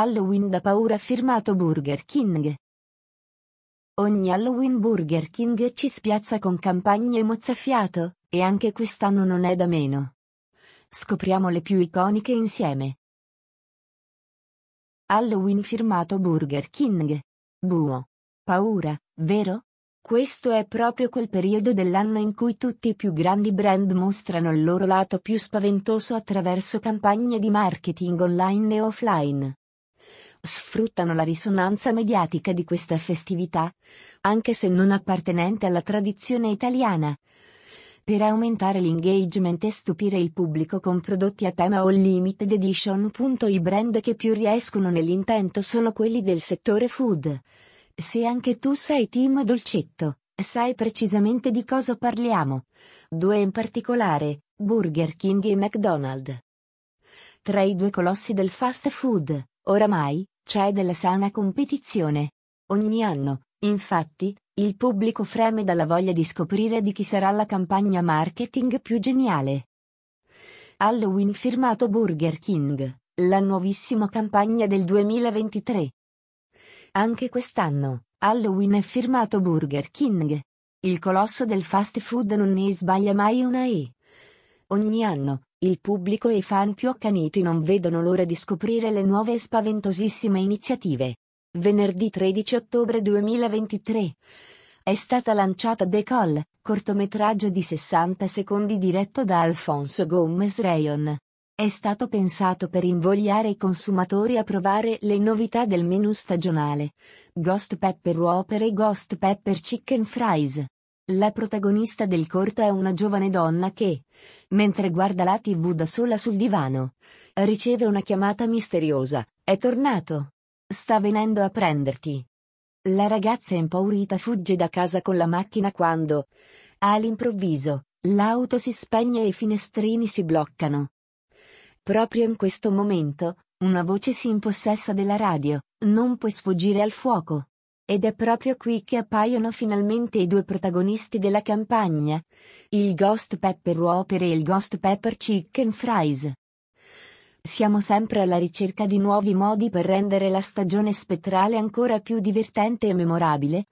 Halloween da paura firmato Burger King. Ogni Halloween Burger King ci spiazza con campagne mozzafiato, e anche quest'anno non è da meno. Scopriamo le più iconiche insieme. Halloween firmato Burger King. Buo. Paura, vero? Questo è proprio quel periodo dell'anno in cui tutti i più grandi brand mostrano il loro lato più spaventoso attraverso campagne di marketing online e offline. Sfruttano la risonanza mediatica di questa festività, anche se non appartenente alla tradizione italiana, per aumentare l'engagement e stupire il pubblico con prodotti a tema o limited edition. I brand che più riescono nell'intento sono quelli del settore food. Se anche tu sei team dolcetto, sai precisamente di cosa parliamo. Due in particolare, Burger King e McDonald's. Tra i due colossi del fast food, oramai, c'è della sana competizione. Ogni anno, infatti, il pubblico freme dalla voglia di scoprire di chi sarà la campagna marketing più geniale. Halloween firmato Burger King, la nuovissima campagna del 2023. Anche quest'anno, Halloween è firmato Burger King. Il colosso del fast food non ne sbaglia mai una E. Ogni anno, il pubblico e i fan più accaniti non vedono l'ora di scoprire le nuove e spaventosissime iniziative. Venerdì 13 ottobre 2023. È stata lanciata Decol, cortometraggio di 60 secondi diretto da Alfonso Gomez Rayon. È stato pensato per invogliare i consumatori a provare le novità del menù stagionale. Ghost Pepper Whopper e Ghost Pepper Chicken Fries. La protagonista del corto è una giovane donna che, mentre guarda la tv da sola sul divano, riceve una chiamata misteriosa. È tornato. Sta venendo a prenderti. La ragazza impaurita fugge da casa con la macchina quando, all'improvviso, l'auto si spegne e i finestrini si bloccano. Proprio in questo momento, una voce si impossessa della radio, non puoi sfuggire al fuoco. Ed è proprio qui che appaiono finalmente i due protagonisti della campagna, il Ghost Pepper Whopper e il Ghost Pepper Chicken Fries. Siamo sempre alla ricerca di nuovi modi per rendere la stagione spettrale ancora più divertente e memorabile,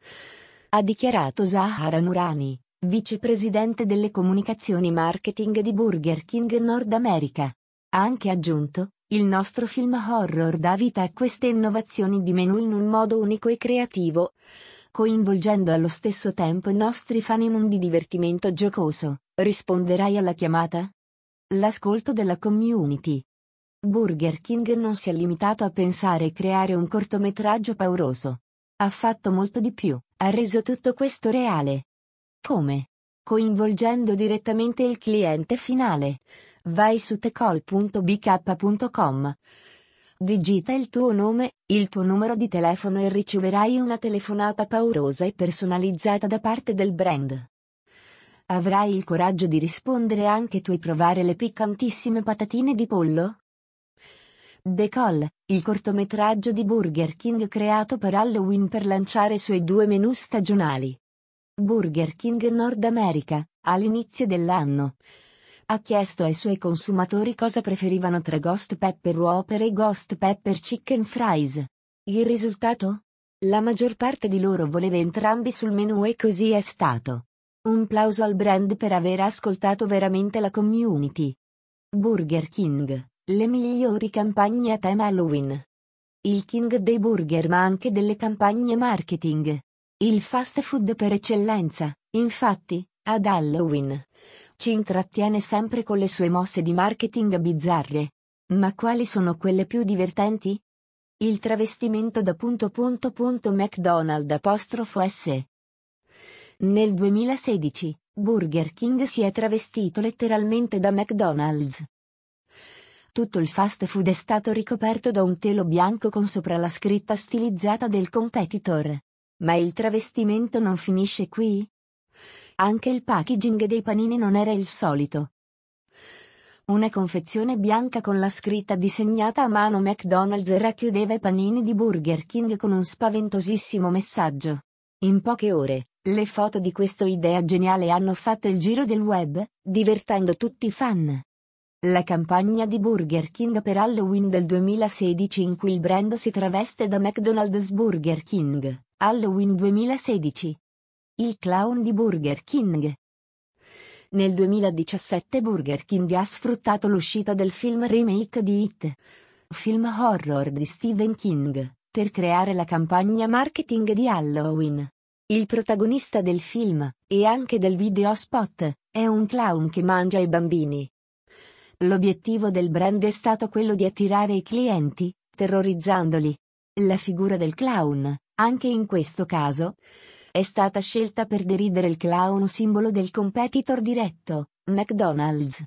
ha dichiarato Zahara Nurani, vicepresidente delle comunicazioni marketing di Burger King Nord America. Ha anche aggiunto, il nostro film horror dà vita a queste innovazioni di menu in un modo unico e creativo, coinvolgendo allo stesso tempo i nostri fan in un di divertimento giocoso. Risponderai alla chiamata? L'ascolto della community. Burger King non si è limitato a pensare e creare un cortometraggio pauroso. Ha fatto molto di più, ha reso tutto questo reale. Come? Coinvolgendo direttamente il cliente finale Vai su tecol.bk.com. Digita il tuo nome, il tuo numero di telefono e riceverai una telefonata paurosa e personalizzata da parte del brand. Avrai il coraggio di rispondere anche tu e provare le piccantissime patatine di pollo? Decol, il cortometraggio di Burger King creato per Halloween per lanciare i suoi due menù stagionali. Burger King Nord America, all'inizio dell'anno ha chiesto ai suoi consumatori cosa preferivano tra Ghost Pepper Whopper e Ghost Pepper Chicken Fries. Il risultato? La maggior parte di loro voleva entrambi sul menù e così è stato. Un plauso al brand per aver ascoltato veramente la community. Burger King, le migliori campagne a tema Halloween. Il king dei burger ma anche delle campagne marketing. Il fast food per eccellenza, infatti, ad Halloween ci intrattiene sempre con le sue mosse di marketing bizzarre. Ma quali sono quelle più divertenti? Il travestimento da punto punto punto McDonald apostrofo S. Nel 2016, Burger King si è travestito letteralmente da McDonald's. Tutto il fast food è stato ricoperto da un telo bianco con sopra la scritta stilizzata del competitor. Ma il travestimento non finisce qui? Anche il packaging dei panini non era il solito. Una confezione bianca con la scritta disegnata a mano McDonald's racchiudeva i panini di Burger King con un spaventosissimo messaggio. In poche ore, le foto di questa idea geniale hanno fatto il giro del web, divertendo tutti i fan. La campagna di Burger King per Halloween del 2016 in cui il brand si traveste da McDonald's Burger King, Halloween 2016. Il clown di Burger King. Nel 2017 Burger King ha sfruttato l'uscita del film remake di It, film horror di Stephen King, per creare la campagna marketing di Halloween. Il protagonista del film, e anche del video spot, è un clown che mangia i bambini. L'obiettivo del brand è stato quello di attirare i clienti, terrorizzandoli. La figura del clown, anche in questo caso, è stata scelta per deridere il clown simbolo del competitor diretto, McDonald's.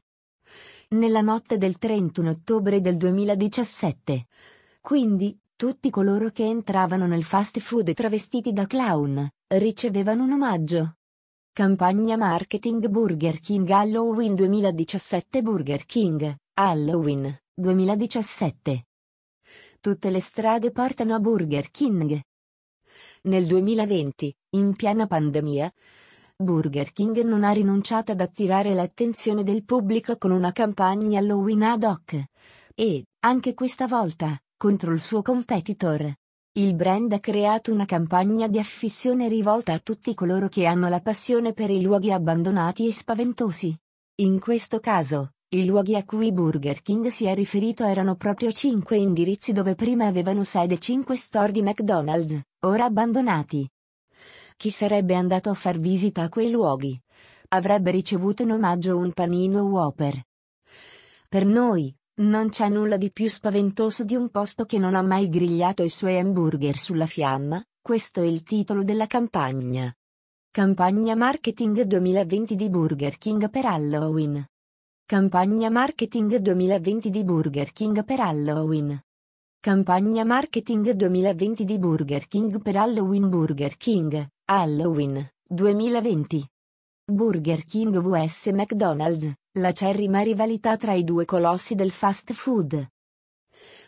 Nella notte del 31 ottobre del 2017. Quindi, tutti coloro che entravano nel fast food travestiti da clown, ricevevano un omaggio. Campagna marketing Burger King Halloween 2017 Burger King, Halloween, 2017. Tutte le strade portano a Burger King. Nel 2020, in piena pandemia, Burger King non ha rinunciato ad attirare l'attenzione del pubblico con una campagna Halloween ad hoc. E, anche questa volta, contro il suo competitor. Il brand ha creato una campagna di affissione rivolta a tutti coloro che hanno la passione per i luoghi abbandonati e spaventosi. In questo caso, i luoghi a cui Burger King si è riferito erano proprio cinque indirizzi dove prima avevano sede cinque store di McDonald's, ora abbandonati. Chi sarebbe andato a far visita a quei luoghi? Avrebbe ricevuto in omaggio un panino Whopper. Per noi, non c'è nulla di più spaventoso di un posto che non ha mai grigliato i suoi hamburger sulla fiamma, questo è il titolo della campagna. Campagna Marketing 2020 di Burger King per Halloween. Campagna Marketing 2020 di Burger King per Halloween. Campagna Marketing 2020 di Burger King per Halloween Burger King, Halloween, 2020. Burger King vs McDonald's, la cerrima rivalità tra i due colossi del fast food.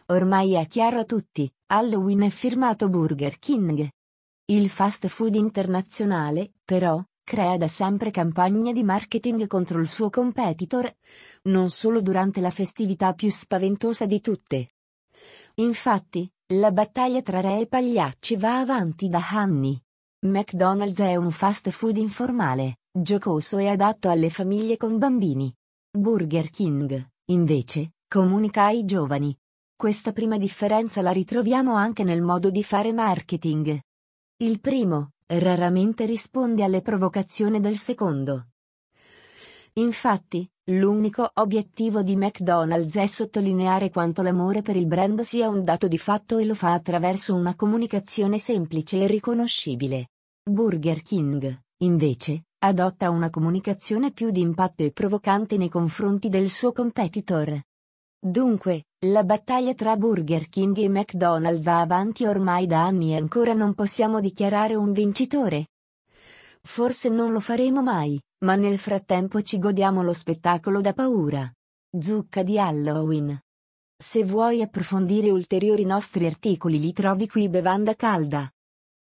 Ormai è chiaro a tutti, Halloween è firmato Burger King. Il fast food internazionale, però, crea da sempre campagne di marketing contro il suo competitor, non solo durante la festività più spaventosa di tutte. Infatti, la battaglia tra re e pagliacci va avanti da anni. McDonald's è un fast food informale, giocoso e adatto alle famiglie con bambini. Burger King, invece, comunica ai giovani. Questa prima differenza la ritroviamo anche nel modo di fare marketing. Il primo, raramente risponde alle provocazioni del secondo. Infatti, l'unico obiettivo di McDonald's è sottolineare quanto l'amore per il brand sia un dato di fatto e lo fa attraverso una comunicazione semplice e riconoscibile. Burger King, invece, adotta una comunicazione più di impatto e provocante nei confronti del suo competitor. Dunque, la battaglia tra Burger King e McDonald's va avanti ormai da anni e ancora non possiamo dichiarare un vincitore. Forse non lo faremo mai, ma nel frattempo ci godiamo lo spettacolo da paura. Zucca di Halloween. Se vuoi approfondire ulteriori nostri articoli li trovi qui Bevanda Calda.